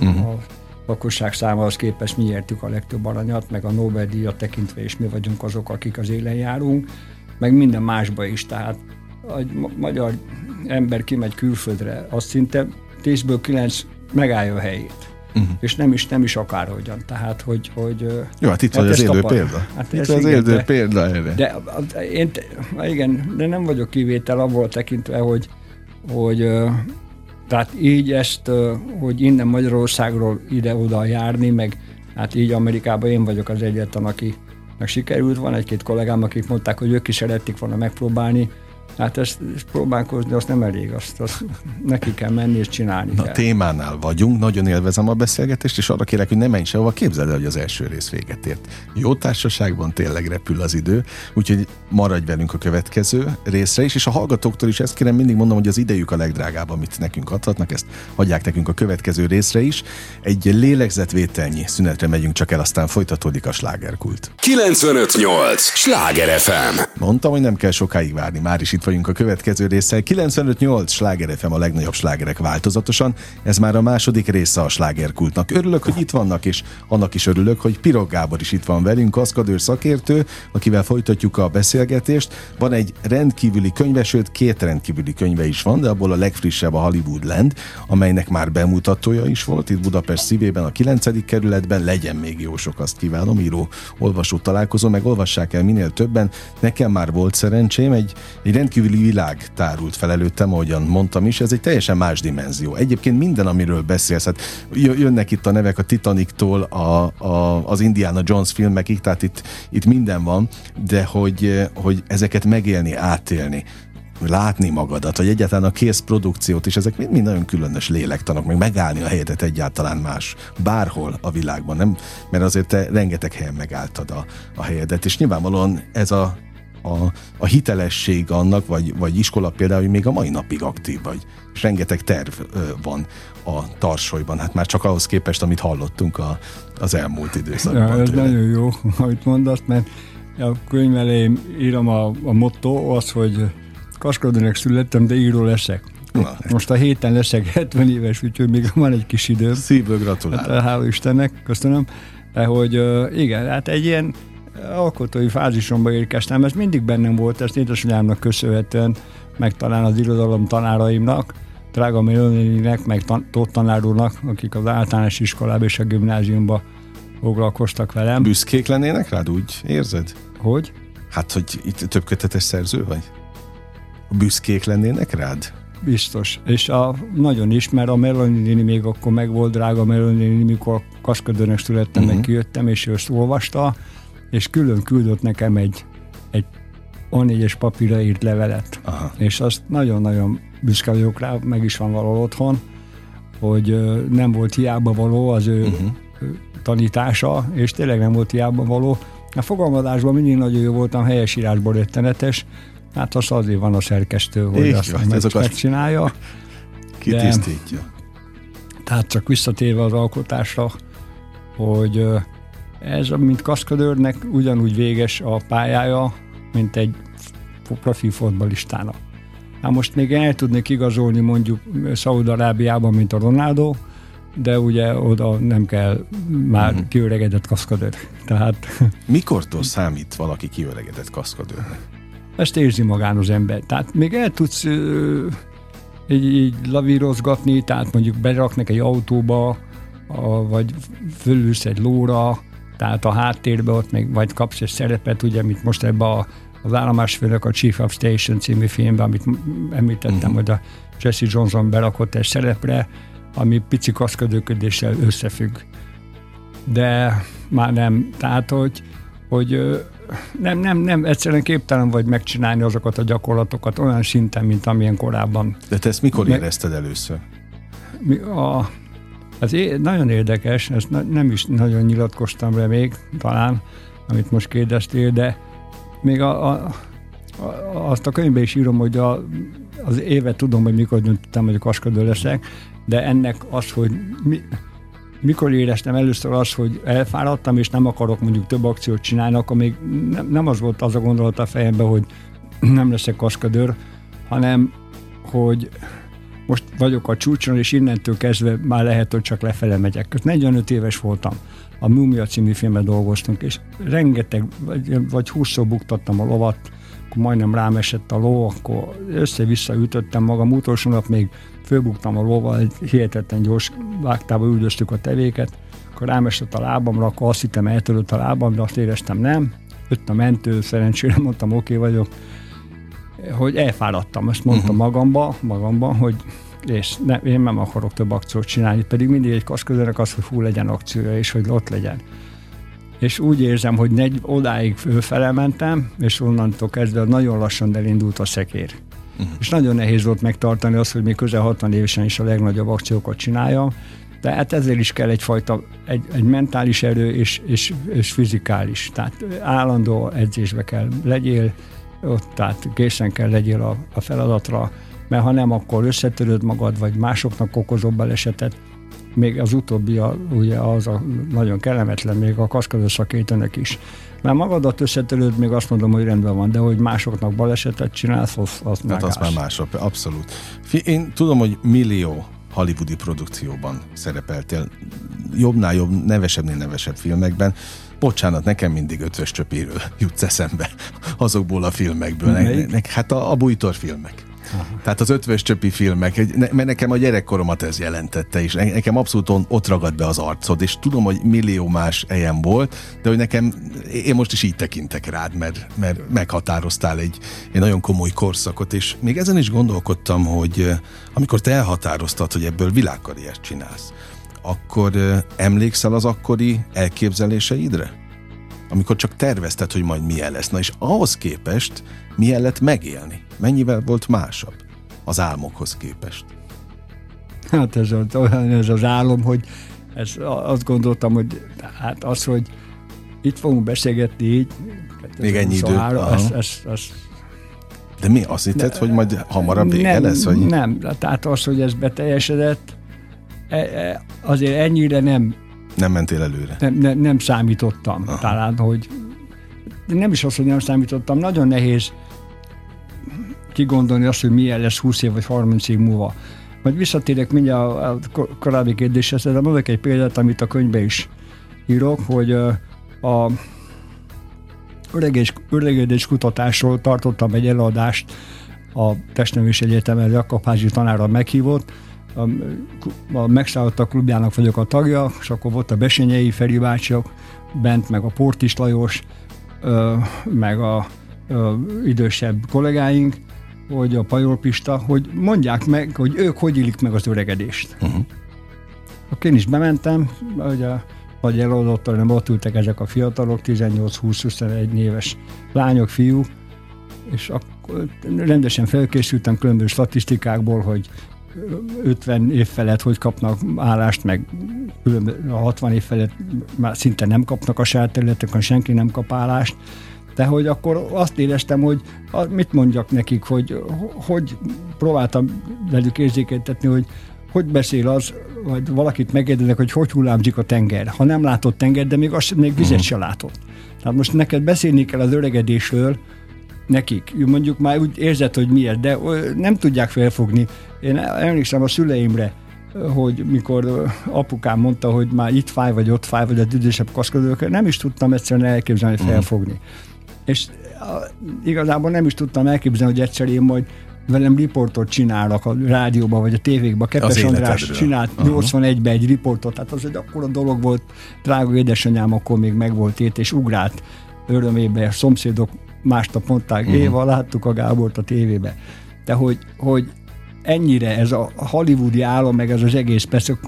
uh-huh. a lakosság számához képest mi értük a legtöbb aranyat, meg a Nobel-díjat tekintve is mi vagyunk azok, akik az élen járunk, meg minden másba is. Tehát a magyar ember kimegy külföldre, azt szinte 10-ből 9 megállja a helyét. Uh-huh. És nem is, nem is akárhogyan. Tehát, hogy... hogy Jó, hát itt hát van az élő példa. Hát itt van az élő példa erre. De, de én, igen, de nem vagyok kivétel abból tekintve, hogy, hogy tehát így ezt, hogy innen Magyarországról ide-oda járni, meg hát így Amerikában én vagyok az egyetlen, aki meg sikerült. Van egy-két kollégám, akik mondták, hogy ők is szerették volna megpróbálni, Hát ezt, ezt próbálkozni, azt nem elég, azt, azt neki kell menni és csinálni Na, kell. témánál vagyunk, nagyon élvezem a beszélgetést, és arra kérek, hogy ne menj sehova, képzeld el, hogy az első rész véget ért. Jó társaságban tényleg repül az idő, úgyhogy maradj velünk a következő részre is, és a hallgatóktól is ezt kérem, mindig mondom, hogy az idejük a legdrágább, amit nekünk adhatnak, ezt hagyják nekünk a következő részre is. Egy lélegzetvételnyi szünetre megyünk csak el, aztán folytatódik a slágerkult. 958! Sláger FM! Mondtam, hogy nem kell sokáig várni, már is itt vagyunk a következő résszel. 95-8 sláger FM a legnagyobb slágerek változatosan. Ez már a második része a slágerkultnak. Örülök, hogy itt vannak, és annak is örülök, hogy Pirog Gábor is itt van velünk, kaszkadőr szakértő, akivel folytatjuk a beszélgetést. Van egy rendkívüli könyve, sőt két rendkívüli könyve is van, de abból a legfrissebb a Hollywood Land, amelynek már bemutatója is volt itt Budapest szívében, a 9. kerületben. Legyen még jó sok, azt kívánom, író olvasó találkozó, meg olvassák el minél többen. Nekem már volt szerencsém, egy, egy rendkívüli világ tárult fel előttem, ahogyan mondtam is, ez egy teljesen más dimenzió. Egyébként minden, amiről beszélsz, hát jönnek itt a nevek a Titaniktól a, a, az Indiana Jones filmekig, tehát itt, itt minden van, de hogy, hogy ezeket megélni, átélni, látni magadat, vagy egyáltalán a kész produkciót is, ezek mind, mind nagyon különös lélektanok, meg megállni a helyedet egyáltalán más, bárhol a világban, nem? Mert azért te rengeteg helyen megálltad a, a helyedet, és nyilvánvalóan ez a, a, a hitelesség annak, vagy, vagy iskola például, hogy még a mai napig aktív vagy, és rengeteg terv van a tarsolyban, hát már csak ahhoz képest, amit hallottunk a, az elmúlt időszakban. Ja, ez tőle. nagyon jó, amit mondasz, mert a könyv elején írom a, a motto, az, hogy Kaskadőnek születtem, de író leszek. Na, Most a héten leszek 70 éves, úgyhogy még van egy kis időm. Szívből gratulálok. Hát, hála Istennek, köszönöm. De hogy igen, hát egy ilyen alkotói fázisomba érkeztem, ez mindig bennem volt, ezt édesanyámnak köszönhetően, meg talán az irodalom tanáraimnak, drága Méloninek, meg Tóth tanár úrnak, akik az általános iskolában és a gimnáziumban foglalkoztak velem. Büszkék lennének rád, úgy érzed? Hogy? Hát, hogy itt több kötetes szerző vagy? büszkék lennének rád? Biztos. És a, nagyon is, mert a Melanie még akkor meg volt drága Melanie, mikor kaszködőnek születtem, uh-huh. meg kijöttem, és ő ezt olvasta, és külön küldött nekem egy, egy A4-es papírra írt levelet. Aha. És azt nagyon-nagyon büszke vagyok rá, meg is van való otthon, hogy nem volt hiába való az ő uh-huh. tanítása, és tényleg nem volt hiába való. A fogalmazásban mindig nagyon jó voltam, helyesírásból rettenetes, Hát az azért van a szerkesztő, hogy Így azt van, meg, megcsinálja. Kitisztítja. Tehát csak visszatérve az alkotásra, hogy ez, mint kaszkadőrnek ugyanúgy véges a pályája, mint egy profi fotbalistának. Hát most még el tudnék igazolni mondjuk Szaúd-Arábiában, mint a Ronaldo, de ugye oda nem kell már uh-huh. kiöregedett kaszkadőr. [LAUGHS] Tehát... [LAUGHS] Mikortól számít valaki kiöregedett kaszkadőrnek? Ezt érzi magán az ember. Tehát még el tudsz ö, így, így lavírozgatni, tehát mondjuk beraknak egy autóba, a, vagy fölülsz egy lóra, tehát a háttérbe ott még vagy kapsz egy szerepet, ugye, mint most ebbe a, az állomásfőnök a Chief of Station című filmben, amit említettem, uh-huh. hogy a Jesse Johnson berakott egy szerepre, ami pici kaszködőködéssel összefügg. De már nem. Tehát, hogy, hogy nem, nem, nem, egyszerűen képtelen vagy megcsinálni azokat a gyakorlatokat olyan szinten, mint amilyen korábban. De te ezt mikor érezted először? Mi, a, az é, nagyon érdekes, ezt na, nem is nagyon nyilatkoztam be még, talán, amit most kérdeztél, de még a, a, a, azt a könyvben is írom, hogy a, az évet tudom, hogy mikor döntöttem, hogy a kaskadő leszek, de ennek az, hogy mi, mikor éreztem először azt, hogy elfáradtam, és nem akarok mondjuk több akciót csinálni, akkor még nem, nem az volt az a gondolat a fejemben, hogy [CLEARS THROAT] nem leszek kaskadőr, hanem hogy most vagyok a csúcson, és innentől kezdve már lehet, hogy csak lefele megyek. 45 éves voltam. A Mumia című filmben dolgoztunk, és rengeteg, vagy, vagy 20 buktattam a lovat, akkor majdnem rám esett a ló, akkor össze-vissza ütöttem magam. Utolsó nap még fölbuktam a lóval, egy hihetetlen gyors vágtába üldöztük a tevéket, akkor rám esett a lábamra, akkor azt hittem eltörött a lábam, de azt éreztem nem. Jött a mentő, szerencsére mondtam, oké okay vagyok, hogy elfáradtam, ezt mondtam uh-huh. magamba, magamba, hogy és ne, én nem akarok több akciót csinálni, pedig mindig egy kaszközőnek az, hogy hú legyen akciója, és hogy ott legyen és úgy érzem, hogy negy, odáig fölfele mentem, és onnantól kezdve nagyon lassan elindult a szekér. Uh-huh. És nagyon nehéz volt megtartani azt, hogy még közel 60 évesen is a legnagyobb akciókat csináljam, de hát ezért is kell egyfajta, egy, egy mentális erő és, és, és fizikális. Tehát állandó edzésbe kell legyél, ott, tehát készen kell legyél a, a feladatra, mert ha nem, akkor összetöröd magad, vagy másoknak okozol balesetet. még az utóbbi a, ugye az a nagyon kellemetlen, még a kaszkadőr szakítenek is. Mert magadat összetörőd, még azt mondom, hogy rendben van, de hogy másoknak balesetet csinálsz, az, az Hát az már mások, abszolút. Én tudom, hogy millió hollywoodi produkcióban szerepeltél, jobbnál jobb, nevesebbnél nevesebb filmekben. Bocsánat, nekem mindig ötvös csöpéről jutsz eszembe azokból a filmekből. Ne, ne, hát a, a bújtor filmek. Aha. Tehát az ötvös csöpi filmek, mert nekem a gyerekkoromat ez jelentette, és nekem abszolút ott ragad be az arcod, és tudom, hogy millió más helyen volt, de hogy nekem, én most is így tekintek rád, mert, mert meghatároztál egy, egy nagyon komoly korszakot, és még ezen is gondolkodtam, hogy amikor te elhatároztad, hogy ebből világkarriert csinálsz, akkor emlékszel az akkori elképzeléseidre? Amikor csak tervezted, hogy majd milyen lesz. Na és ahhoz képest milyen lett megélni? Mennyivel volt másabb az álmokhoz képest? Hát ez, az, ez az álom, hogy ez, azt gondoltam, hogy hát az, hogy itt fogunk beszélgetni így. Még ennyi idő. Ez, ez, ez, de mi azt hitted, de, hogy majd hamarabb vége nem, lesz? Vagy? Nem, tehát az, hogy ez beteljesedett, azért ennyire nem nem mentél előre? Nem, nem, nem számítottam Aha. talán, hogy nem is az, hogy nem számítottam, nagyon nehéz kigondolni azt, hogy milyen lesz 20 év vagy 30 év múlva. Majd visszatérek mindjárt a, a korábbi kérdéshez, de mondok egy példát, amit a könyvben is írok, hogy a öregedés kutatásról tartottam egy előadást a Testnevelés Egyetemen Jakabházi tanára meghívott, a, a megszállottak klubjának vagyok a tagja, és akkor volt a Besenyei Feri bácsiak, bent meg a Portis Lajos, meg a idősebb kollégáink, hogy a Pajol Pista, hogy mondják meg, hogy ők hogy élik meg az öregedést. Uh-huh. Akkor én is bementem, hogy a vagy előadottal, nem ott ültek ezek a fiatalok, 18-20-21 éves lányok, fiúk, és akkor rendesen felkészültem különböző statisztikákból, hogy 50 év felett hogy kapnak állást, meg a 60 év felett már szinte nem kapnak a saját területeken, senki nem kap állást, de hogy akkor azt éreztem, hogy mit mondjak nekik, hogy hogy próbáltam velük érzékeltetni, hogy hogy beszél az, vagy valakit megérdenek, hogy hogy hullámzik a tenger. Ha nem látott tenger, de még, azt, még vizet uh-huh. se látott. Tehát most neked beszélni kell az öregedésről, nekik. Mondjuk már úgy érzed, hogy miért, de nem tudják felfogni. Én emlékszem a szüleimre, hogy mikor apukám mondta, hogy már itt fáj, vagy ott fáj, vagy a düdösebb kaszkodók, nem is tudtam egyszerűen elképzelni, mhm. felfogni. Mm. És igazából nem is tudtam elképzelni, hogy egyszer én majd velem riportot csinálnak a rádióban vagy a tévékben. Kepes András csinált uh-huh. 81-ben egy riportot, tehát az egy akkora dolog volt. Drága édesanyám akkor még megvolt ét, és ugrált örömébe, a szomszédok másnap mondták, uh-huh. Éva, láttuk a Gábort a tévébe. De hogy, hogy ennyire ez a hollywoodi álom, meg ez az egész, persze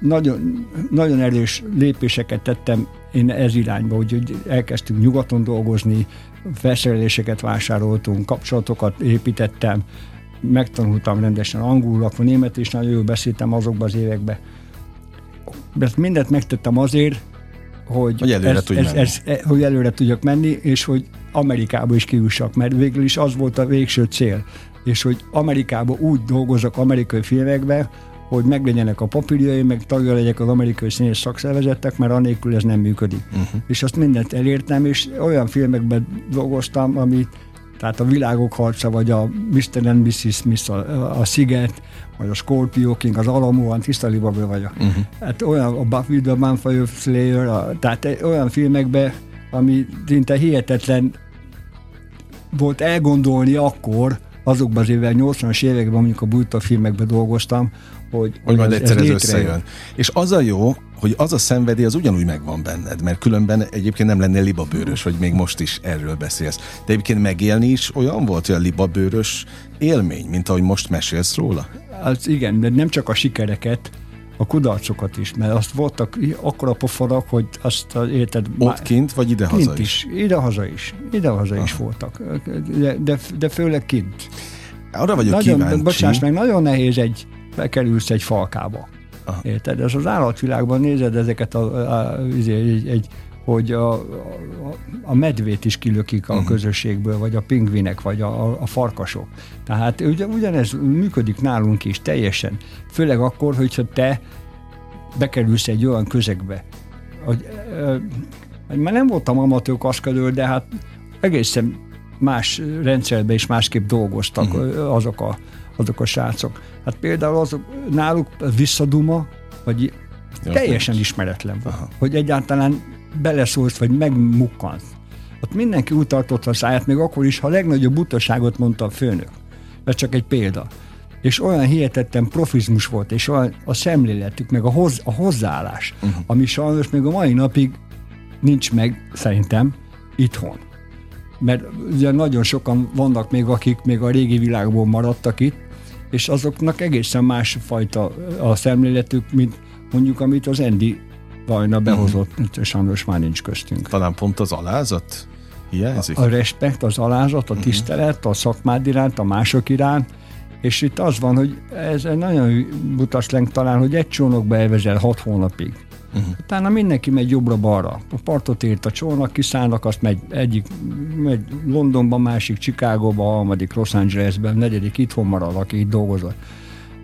nagyon, nagyon erős lépéseket tettem én ez irányba, hogy, elkezdtünk nyugaton dolgozni, felszereléseket vásároltunk, kapcsolatokat építettem, megtanultam rendesen angolul, akkor német is nagyon jól beszéltem azokban az években. Ezt mindent megtettem azért, hogy, hogy előre, ez, ez, ez, ez, hogy előre tudjak menni, és hogy Amerikába is kiussak, mert végül is az volt a végső cél. És hogy Amerikába úgy dolgozok amerikai filmekben, hogy meglegyenek a papírjaim, meg tagja legyek az amerikai színész szakszervezetek, mert anélkül ez nem működik. Uh-huh. És azt mindent elértem, és olyan filmekben dolgoztam, ami tehát a Világok harca, vagy a Mr. and Mrs. Smith, a, a Sziget, vagy a Scorpio King, az Alamo, tiszta libabő vagyok. Uh-huh. Hát olyan, a Buffy the Vampire Slayer, a, tehát olyan filmekben, ami szinte hihetetlen volt elgondolni akkor, azokban az évek, 80-as években, mondjuk a bújta filmekben dolgoztam, hogy, hogy majd ez, egyszer ez, ez összejön. És az a jó, hogy az a szenvedély az ugyanúgy megvan benned, mert különben egyébként nem lennél libabőrös, hogy még most is erről beszélsz. De egyébként megélni is olyan volt, hogy a libabőrös élmény, mint ahogy most mesélsz róla? Az igen, de nem csak a sikereket, a kudarcokat is, mert azt voltak akkora pofonok, hogy azt érted... Ott kint, vagy idehaza is? is? Idehaza is. Idehaza is voltak. De, de, de főleg kint. Arra vagyok nagyon, kíváncsi. Bocsáss meg, nagyon nehéz egy, bekerülsz egy falkába. Aha. Érted? Ez az állatvilágban nézed ezeket a, a, a, egy, egy hogy a, a, a medvét is kilökik a uh-huh. közösségből, vagy a pingvinek, vagy a, a farkasok. Tehát ugye, ugyanez működik nálunk is teljesen. Főleg akkor, hogyha te bekerülsz egy olyan közegbe, hogy ö, már nem voltam amatőr kaszkadőr, de hát egészen más rendszerben és másképp dolgoztak uh-huh. azok, a, azok a srácok. Hát például azok, náluk visszaduma, vagy teljesen nincs. ismeretlen volt, Aha. hogy egyáltalán beleszólsz, vagy megmukkant. Ott mindenki úgy tartotta a száját, még akkor is, ha a legnagyobb butaságot mondta a főnök. Ez csak egy példa. És olyan hihetetlen profizmus volt, és olyan a szemléletük, meg a, hoz, a hozzáállás, uh-huh. ami sajnos még a mai napig nincs meg, szerintem, itthon. Mert ugye nagyon sokan vannak még, akik még a régi világból maradtak itt, és azoknak egészen másfajta a szemléletük, mint mondjuk, amit az Endi Vajna behozott, uh-huh. sajnos már nincs köztünk. Talán pont az alázat hiányzik? A, a respekt, az alázat, a mhm. tisztelet, uh-huh. a szakmád iránt, a mások iránt, és itt az van, hogy ez egy nagyon butas talán, hogy egy csónokba elvezel hat hónapig. Uh-huh. Utána mindenki megy jobbra-balra. A partot ért a csónak, kiszállnak, azt megy egyik megy Londonba, másik Chicagóba, harmadik Los Angelesben, negyedik itthon marad, aki itt dolgozott.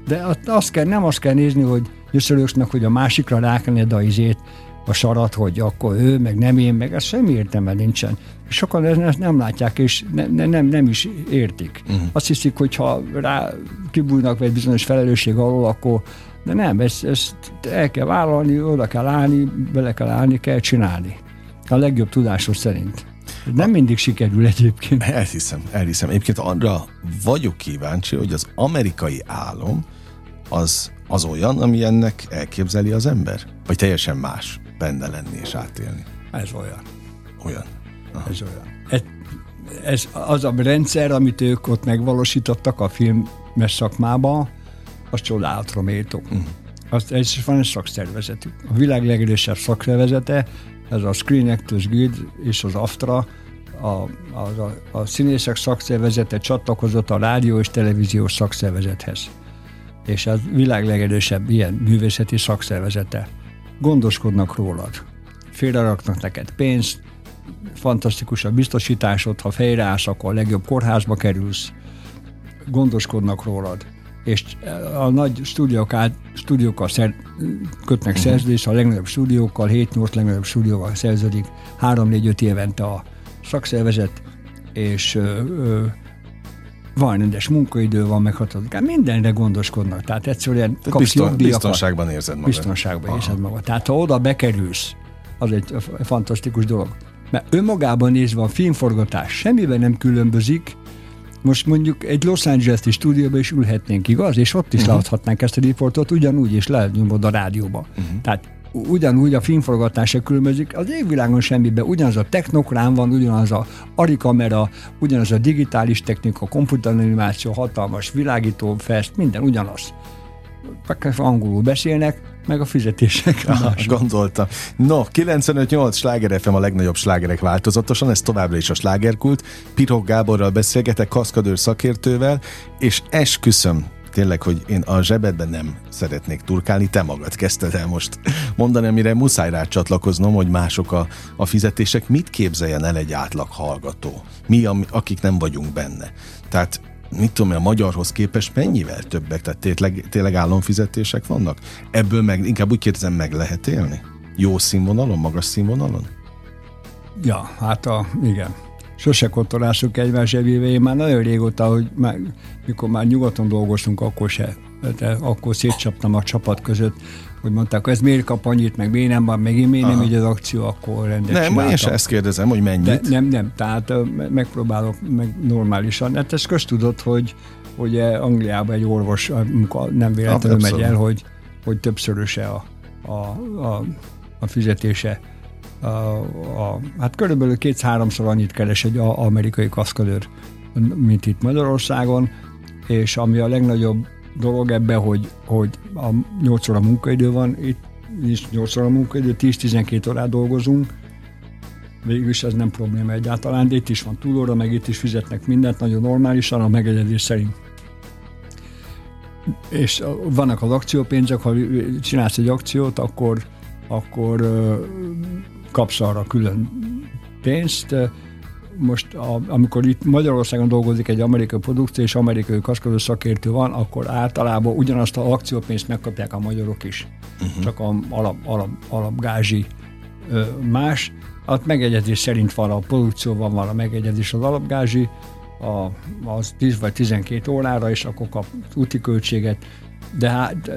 De azt kell, nem azt kell nézni, hogy jösszölősnek, hogy a másikra rákened a izét, a sarat, hogy akkor ő, meg nem én, meg ez semmi értelme nincsen. Sokan ezt nem látják, és ne, ne, nem, nem is értik. Uh-huh. Azt hiszik, hogy ha rá kibújnak egy bizonyos felelősség alól, akkor de nem, ezt, ezt el kell vállalni, oda kell állni, bele kell állni, kell csinálni. A legjobb tudásos szerint. Nem mindig sikerül egyébként. Elhiszem, elhiszem. Egyébként arra vagyok kíváncsi, hogy az amerikai álom az, az olyan, ami ennek elképzeli az ember? Vagy teljesen más benne lenni és átélni? Ez olyan. Olyan. Aha. Ez olyan. Ez, ez az a rendszer, amit ők ott megvalósítottak a filmes szakmában, az csodálatra méltó. Uh-huh. Azt, ez van egy szakszervezetük. A világ legerősebb szakszervezete, ez a Screen Actors Guild és az AFTRA, a, a, a, a színészek szakszervezete csatlakozott a rádió és televíziós szakszervezethez. És ez világ legerősebb ilyen művészeti szakszervezete. Gondoskodnak rólad. Félreraknak neked pénzt, fantasztikus a biztosításod, ha fejreállsz, akkor a legjobb kórházba kerülsz, gondoskodnak rólad és a nagy stúdiók át, stúdiókkal szer, kötnek uh-huh. szerződést, a legnagyobb stúdiókkal, 7-8 legnagyobb stúdióval szerződik, 3-4-5 évente a szakszervezet, és ö, ö, van rendes munkaidő, van meghatározott, mindenre gondoskodnak. Tehát egyszerűen Tehát kapsz bizton, Biztonságban érzed magad. Biztonságban Aha. érzed magad. Tehát ha oda bekerülsz, az egy fantasztikus dolog. Mert önmagában nézve a filmforgatás semmiben nem különbözik most mondjuk egy Los Angeles-i stúdióban is ülhetnénk, igaz? És ott is uh-huh. leadhatnánk ezt a riportot, ugyanúgy is lenyomod a rádióba. Uh-huh. Tehát ugyanúgy a filmforgatása különbözik. Az égvilágon semmiben ugyanaz a technokrán van, ugyanaz a arikamera, ugyanaz a digitális technika, komputeranimáció, hatalmas világító fest, minden ugyanaz. Angolul beszélnek, meg a fizetések. Aha, gondoltam. No, 95-8 sláger FM a legnagyobb slágerek változatosan, ez továbbra is a slágerkult. Pirog Gáborral beszélgetek, kaszkadőr szakértővel, és esküszöm, tényleg, hogy én a zsebedben nem szeretnék turkálni, te magad kezdted el most mondani, amire muszáj rá csatlakoznom, hogy mások a, a fizetések. Mit képzeljen el egy átlag hallgató? Mi, akik nem vagyunk benne? Tehát mit tudom a magyarhoz képest mennyivel többek, tehát tényleg, tényleg államfizetések vannak? Ebből meg, inkább úgy kérdezem, meg lehet élni? Jó színvonalon, magas színvonalon? Ja, hát a, igen. Sose kotorások egymás zsebébe. Én már nagyon régóta, hogy már, mikor már nyugaton dolgoztunk, akkor se. De akkor szétcsaptam a csapat között hogy mondták, ez miért kap annyit, meg miért nem van, meg én miért nem így az akció, akkor rendet Nem, csináltam. én sem ezt kérdezem, hogy mennyit. De nem, nem, tehát megpróbálok meg normálisan. Hát ez köztudott, hogy hogy Angliában egy orvos nem véletlenül megy el, hogy, hogy többszöröse a, a, a, a fizetése. A, a, hát körülbelül két-háromszor annyit keres egy amerikai kaszkadőr, mint itt Magyarországon, és ami a legnagyobb dolog ebbe, hogy, hogy a 8 óra munkaidő van, itt is 8 óra munkaidő, 10-12 órát dolgozunk, végülis ez nem probléma egyáltalán, de itt is van túlóra, meg itt is fizetnek mindent, nagyon normálisan, a megegyezés szerint. És vannak az akciópénzek, ha csinálsz egy akciót, akkor, akkor kapsz arra külön pénzt, most a, amikor itt Magyarországon dolgozik egy amerikai produkció, és amerikai kaszkadőr szakértő van, akkor általában ugyanazt a akciópénzt megkapják a magyarok is. Uh-huh. Csak a alap, alap, alapgázsi ö, más. A megegyezés szerint van a produkcióban van a megegyezés az alapgázsi, a, az 10 vagy 12 órára, és akkor kap úti költséget. De hát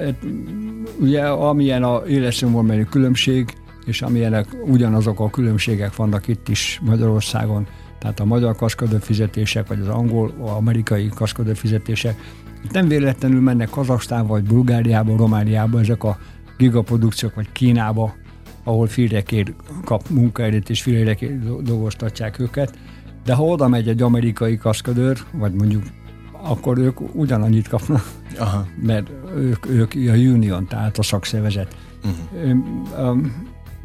ugye amilyen a életszínvonalbeli különbség, és amilyenek ugyanazok a különbségek vannak itt is Magyarországon, tehát a magyar kaszkadő fizetések, vagy az angol, az amerikai kaszkadő fizetések. Itt nem véletlenül mennek Kazaksztán, vagy Bulgáriába, Romániába ezek a gigaprodukciók, vagy Kínába, ahol filrekért kap munkaerőt, és filrekért dolgoztatják őket. De ha oda megy egy amerikai kaszkadőr, vagy mondjuk akkor ők ugyanannyit kapnak, Aha. [LAUGHS] mert ők, ők a union, tehát a szakszervezet. Uh-huh.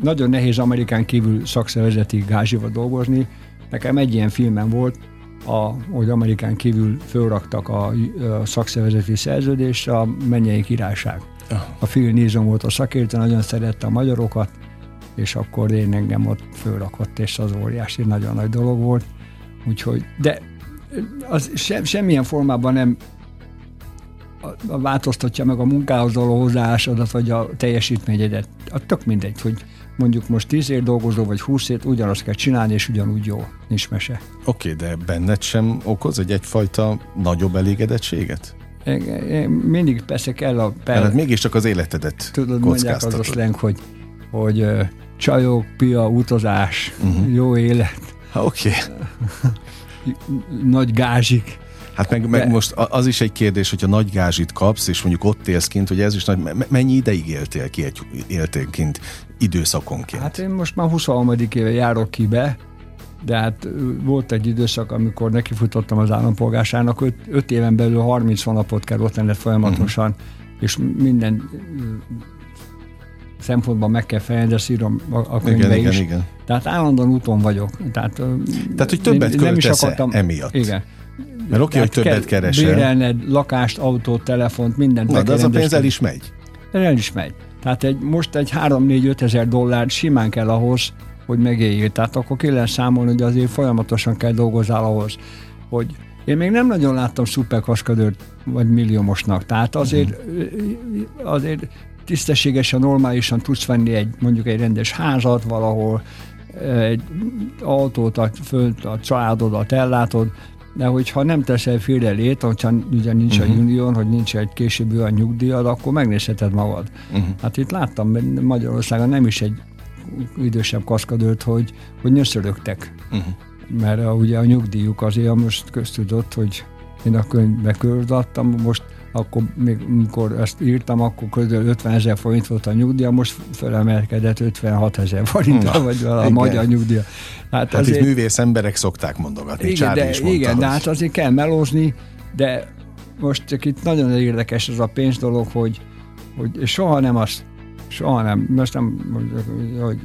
Nagyon nehéz Amerikán kívül szakszervezeti gázsival dolgozni. Nekem egy ilyen filmem volt, a, hogy Amerikán kívül fölraktak a, a szakszervezeti szerződésre a Mennyei Királyság. Uh-huh. A Phil Nizom volt a szakértő, nagyon szerette a magyarokat, és akkor én engem ott fölrakott, és az óriási, nagyon nagy dolog volt. Úgyhogy, de az sem, semmilyen formában nem változtatja meg a munkához való hozzáállásodat, vagy a teljesítményedet. A tök mindegy, hogy mondjuk most 10 év dolgozó, vagy 20 év, ugyanazt kell csinálni, és ugyanúgy jó. Nincs mese. Oké, okay, de benned sem okoz egy egyfajta nagyobb elégedettséget? Mindig persze kell a... Per... Hát mégiscsak az életedet Tudod, mondják az a slang, hogy, hogy csajok, pia, utazás, uh-huh. jó élet. Oké. Okay. nagy gázsik. Hát meg, meg most az is egy kérdés, hogyha nagy gázsit kapsz, és mondjuk ott élsz kint, hogy ez is nagy, mennyi ideig éltél ki egy, éltél kint időszakonként? Hát én most már 23. éve járok ki be, de hát volt egy időszak, amikor nekifutottam az állampolgársának, 5 éven belül 30 napot kell ott lenned folyamatosan, uh-huh. és minden szempontban meg kell fejezni, ezt írom a, a könyvbe igen, is. Igen, igen. Tehát állandóan úton vagyok. Tehát, Tehát hogy többet nem, nem is akartam, emiatt. Igen. Mert oké, hogy többet keresel. Bérelned lakást, autót, telefont, mindent. Na, de az a pénz el is megy. El is megy. Tehát egy, most egy 3-4-5 ezer dollár simán kell ahhoz, hogy megéljél. Tehát akkor ki lehet számolni, hogy azért folyamatosan kell dolgozzál ahhoz, hogy én még nem nagyon láttam szuperkaszkadőrt vagy milliómosnak. Tehát azért, azért tisztességesen, normálisan tudsz venni egy, mondjuk egy rendes házat valahol, egy autót, a, föl, a családodat ellátod, de hogyha nem teszel félrelét, hogyha ugye nincs uh-huh. a mhm. unión, hogy nincs egy később olyan nyugdíjad, akkor megnézheted magad. Uh-huh. Hát itt láttam Magyarországon nem is egy idősebb kaszkadőrt, hogy, hogy nyöszörögtek. Uh-huh. Mert a, ugye a nyugdíjuk azért most köztudott, hogy én a könyvbe kördattam, most akkor még amikor ezt írtam, akkor közel 50 ezer forint volt a nyugdíja, most felemelkedett 56 ezer forintra, vagy a magyar nyugdíja. Hát, hát azért, itt művész emberek szokták mondogatni, igen, de, is mondta, igen, hogy... de hát azért kell melózni, de most csak itt nagyon érdekes ez a pénz dolog, hogy, hogy soha nem azt, soha nem, most nem, hogy,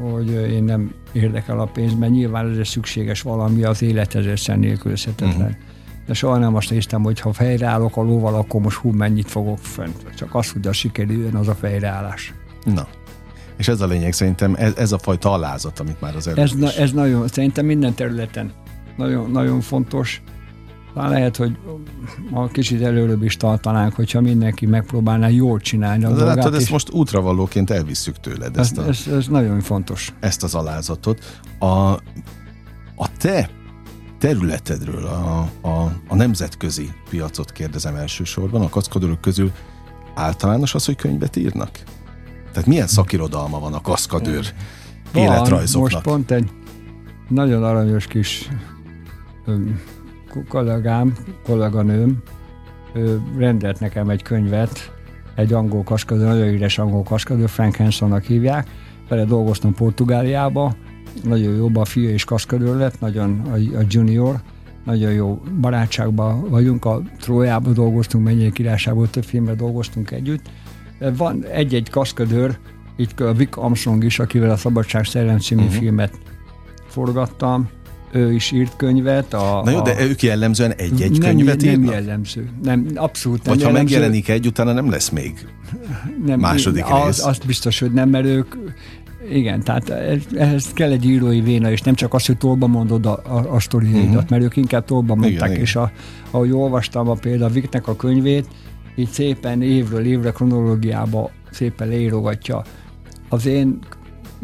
hogy én nem érdekel a pénz, mert nyilván ez szükséges valami az élethez, ez nélkülözhetetlen. Uh-huh de soha nem azt néztem, hogy ha fejreállok a lóval, akkor most hú, mennyit fogok fönt. Csak az, hogy a sikerüljön, az a fejreállás. Na, és ez a lényeg szerintem, ez, ez a fajta alázat, amit már az előbb ez, na, ez nagyon, szerintem minden területen nagyon, nagyon fontos. Talán lehet, hogy a kicsit előbb is tartanánk, hogyha mindenki megpróbálná jól csinálni a De dolgát. Látod, ezt most útravalóként elvisszük tőled. Ezt a, ez, ez nagyon fontos. Ezt az alázatot. A, a te területedről, a, a, a nemzetközi piacot kérdezem elsősorban, a kaszkadőrök közül általános az, hogy könyvet írnak? Tehát milyen szakirodalma van a kaszkadőr van, életrajzoknak? Most pont egy nagyon aranyos kis kollégám, kolléganőm rendelt nekem egy könyvet, egy angol kaskadőr, nagyon üres angol kaskadőr, Frank Hansonnak hívják, vele dolgoztam Portugáliába, nagyon jó, a fia és kaszkadőr lett, nagyon a, a junior, nagyon jó barátságban vagyunk, a Trójában dolgoztunk, Mennyei Királyságból több filmben dolgoztunk együtt. Van egy-egy kaszkadőr, itt a Vic Armstrong is, akivel a Szabadság Szellem című uh-huh. filmet forgattam, ő is írt könyvet. A, Na jó, de ők jellemzően egy-egy nem, könyvet nem írnak? Nem jellemző. Nem, abszolút nem Vagy jellemző. ha megjelenik egy, utána nem lesz még nem, második az, rész. Azt biztos, hogy nem, mert ők Igen, tehát ehhez kell egy írói véna, és nem csak az, hogy tolba mondod a, a, a sztoriaidat, uh-huh. mert ők inkább tolba mondták, igen, és igen. A, ahogy olvastam a például Viknek a könyvét, így szépen évről évre kronológiába szépen leírogatja. Az én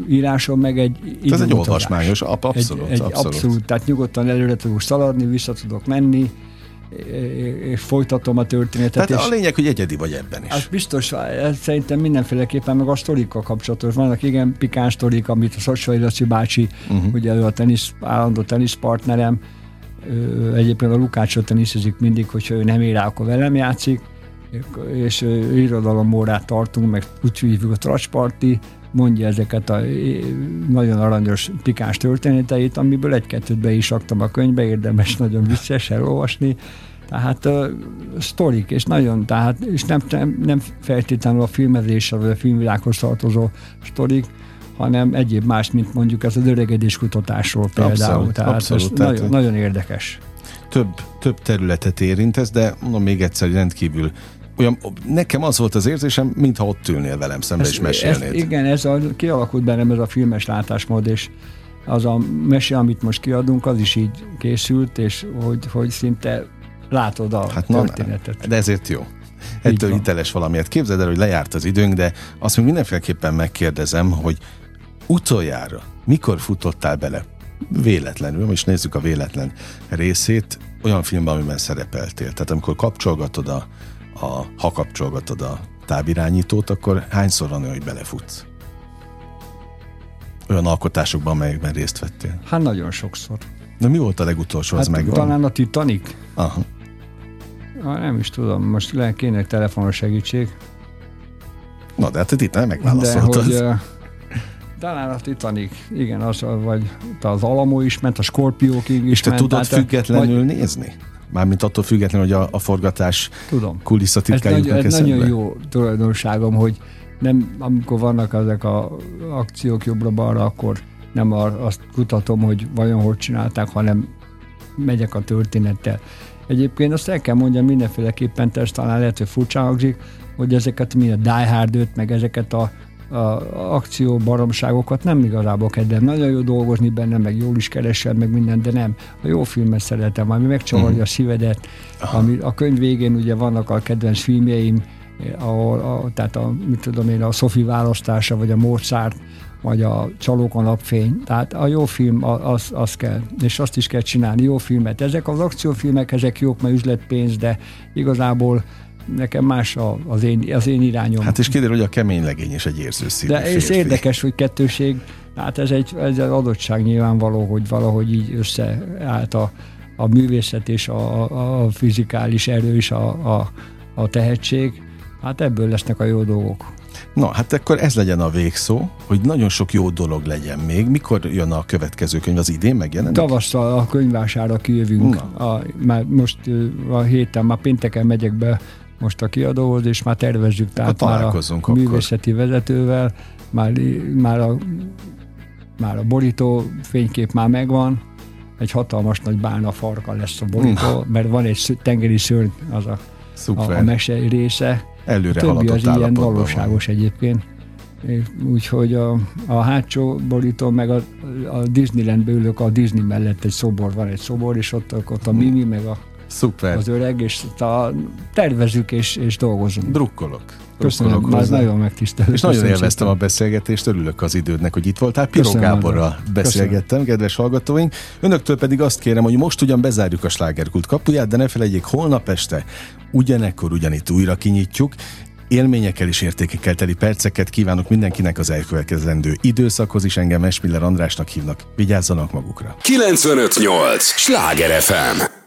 írásom meg egy Ez egy olvasmányos, abszolút, egy, egy abszolút. abszolút. Tehát nyugodtan előre tudok szaladni, vissza tudok menni, és folytatom a történetet. Tehát a lényeg, hogy egyedi vagy ebben is. Az biztos, ez szerintem mindenféleképpen, meg a sztorikkal kapcsolatos. Vannak igen pikáns sztorik, amit a Szocsvai Laci bácsi, uh-huh. ugye ő a tenisz, állandó teniszpartnerem, egyébként a Lukácsot teniszezik mindig, hogyha ő nem ér rá, akkor velem játszik, és irodalomórát tartunk, meg úgy hívjuk a Tracsparti, mondja ezeket a nagyon aranyos, pikáns történeteit, amiből egy-kettőt be is raktam a könyvbe, érdemes [LAUGHS] nagyon vicces elolvasni. Tehát uh, sztorik, és nagyon, tehát, és nem, nem, nem feltétlenül a filmezéssel, vagy a filmvilághoz tartozó sztorik, hanem egyéb más, mint mondjuk ez az öregedés kutatásról például. Abszolút, tehát abszolút, ez tehát nagyon, nagyon érdekes. Több, több területet érint ez, de mondom még egyszer, rendkívül olyan, nekem az volt az érzésem, mintha ott ülnél velem szembe és mesélnéd. Ez, igen, ez a, kialakult bennem ez a filmes látásmód, és az a mese, amit most kiadunk, az is így készült, és hogy, hogy szinte látod a hát történetet. Na, de ezért jó. Ettől hiteles valamiért. Képzeld el, hogy lejárt az időnk, de azt még mindenféleképpen megkérdezem, hogy utoljára mikor futottál bele véletlenül, most nézzük a véletlen részét, olyan filmben, amiben szerepeltél. Tehát amikor kapcsolgatod a, a, ha kapcsolgatod a távirányítót, akkor hányszor van olyan, hogy belefutsz? Olyan alkotásokban, amelyekben részt vettél? Hát nagyon sokszor. De mi volt a legutolsó, hát az megvan? Talán a Titanic. Aha. Ha, nem is tudom, most le kéne telefonos segítség. Na, de hát a Titanic megválaszoltad. De hogy, uh, talán a Titanic, igen, az, vagy az Alamo is ment, a Scorpio King is És te ment, tudod függetlenül vagy, nézni? Mármint attól függetlenül, hogy a, a forgatás Tudom. kulisszatitkái ez, ez nagyon jó tulajdonságom, hogy nem, amikor vannak ezek a akciók jobbra-balra, akkor nem azt kutatom, hogy vajon hogy csinálták, hanem megyek a történettel. Egyébként azt el kell mondjam mindenféleképpen, ez talán lehet, hogy furcsa hangzik, hogy ezeket, mint a Die Hard meg ezeket a a akció baromságokat nem igazából kedvem. Nagyon jó dolgozni benne, meg jól is keresem, meg minden, de nem. A jó filmet szeretem, ami megcsavarja uh-huh. a szívedet. Ami, a könyv végén ugye vannak a kedvenc filmjeim, ahol, a, tehát a, mit tudom én, a Sophie választása, vagy a Mozart, vagy a Csalók a napfény. Tehát a jó film, az, az kell, és azt is kell csinálni, jó filmet. Ezek az akciófilmek, ezek jók, mert üzletpénz, de igazából nekem más az én, az én irányom. Hát és kiderül, hogy a kemény legény is egy érző De ez érdekes, hogy kettőség, hát ez egy, ez egy adottság nyilvánvaló, hogy valahogy így összeállt a, a művészet és a, a fizikális erő és a, a, a tehetség. Hát ebből lesznek a jó dolgok. Na, hát akkor ez legyen a végszó, hogy nagyon sok jó dolog legyen még. Mikor jön a következő könyv? Az idén megjelenik? Tavasszal a könyvására kijövünk. A, már most a héten, már pénteken megyek be most a kiadóhoz, és már tervezzük, tehát már a akkor. művészeti vezetővel, már, már, a, már a borító fénykép már megvan, egy hatalmas nagy bálna farka lesz a borító, mert van egy tengeri szörny, az a, a, a mese része. Előre a többi az ilyen valóságos van. egyébként. Úgyhogy a, a hátsó borító, meg a, a Disneylandbe ülök, a Disney mellett egy szobor, van egy szobor, és ott, ott a Mimi, meg a Szuper. az öreg, és a, tervezünk és, és dolgozunk. Drukkolok. Köszönöm, már nagyon megtisztelő. És nagyon élveztem a beszélgetést, örülök az idődnek, hogy itt voltál. Piro Gáborral beszélgettem, Köszönöm. kedves hallgatóink. Önöktől pedig azt kérem, hogy most ugyan bezárjuk a slágerkult kapuját, de ne felejtjék, holnap este ugyanekkor ugyanitt újra kinyitjuk, élményekkel és értékekkel teli perceket kívánok mindenkinek az elkövetkezendő időszakhoz is. Engem Esmiller Andrásnak hívnak. Vigyázzanak magukra. 958! Sláger FM!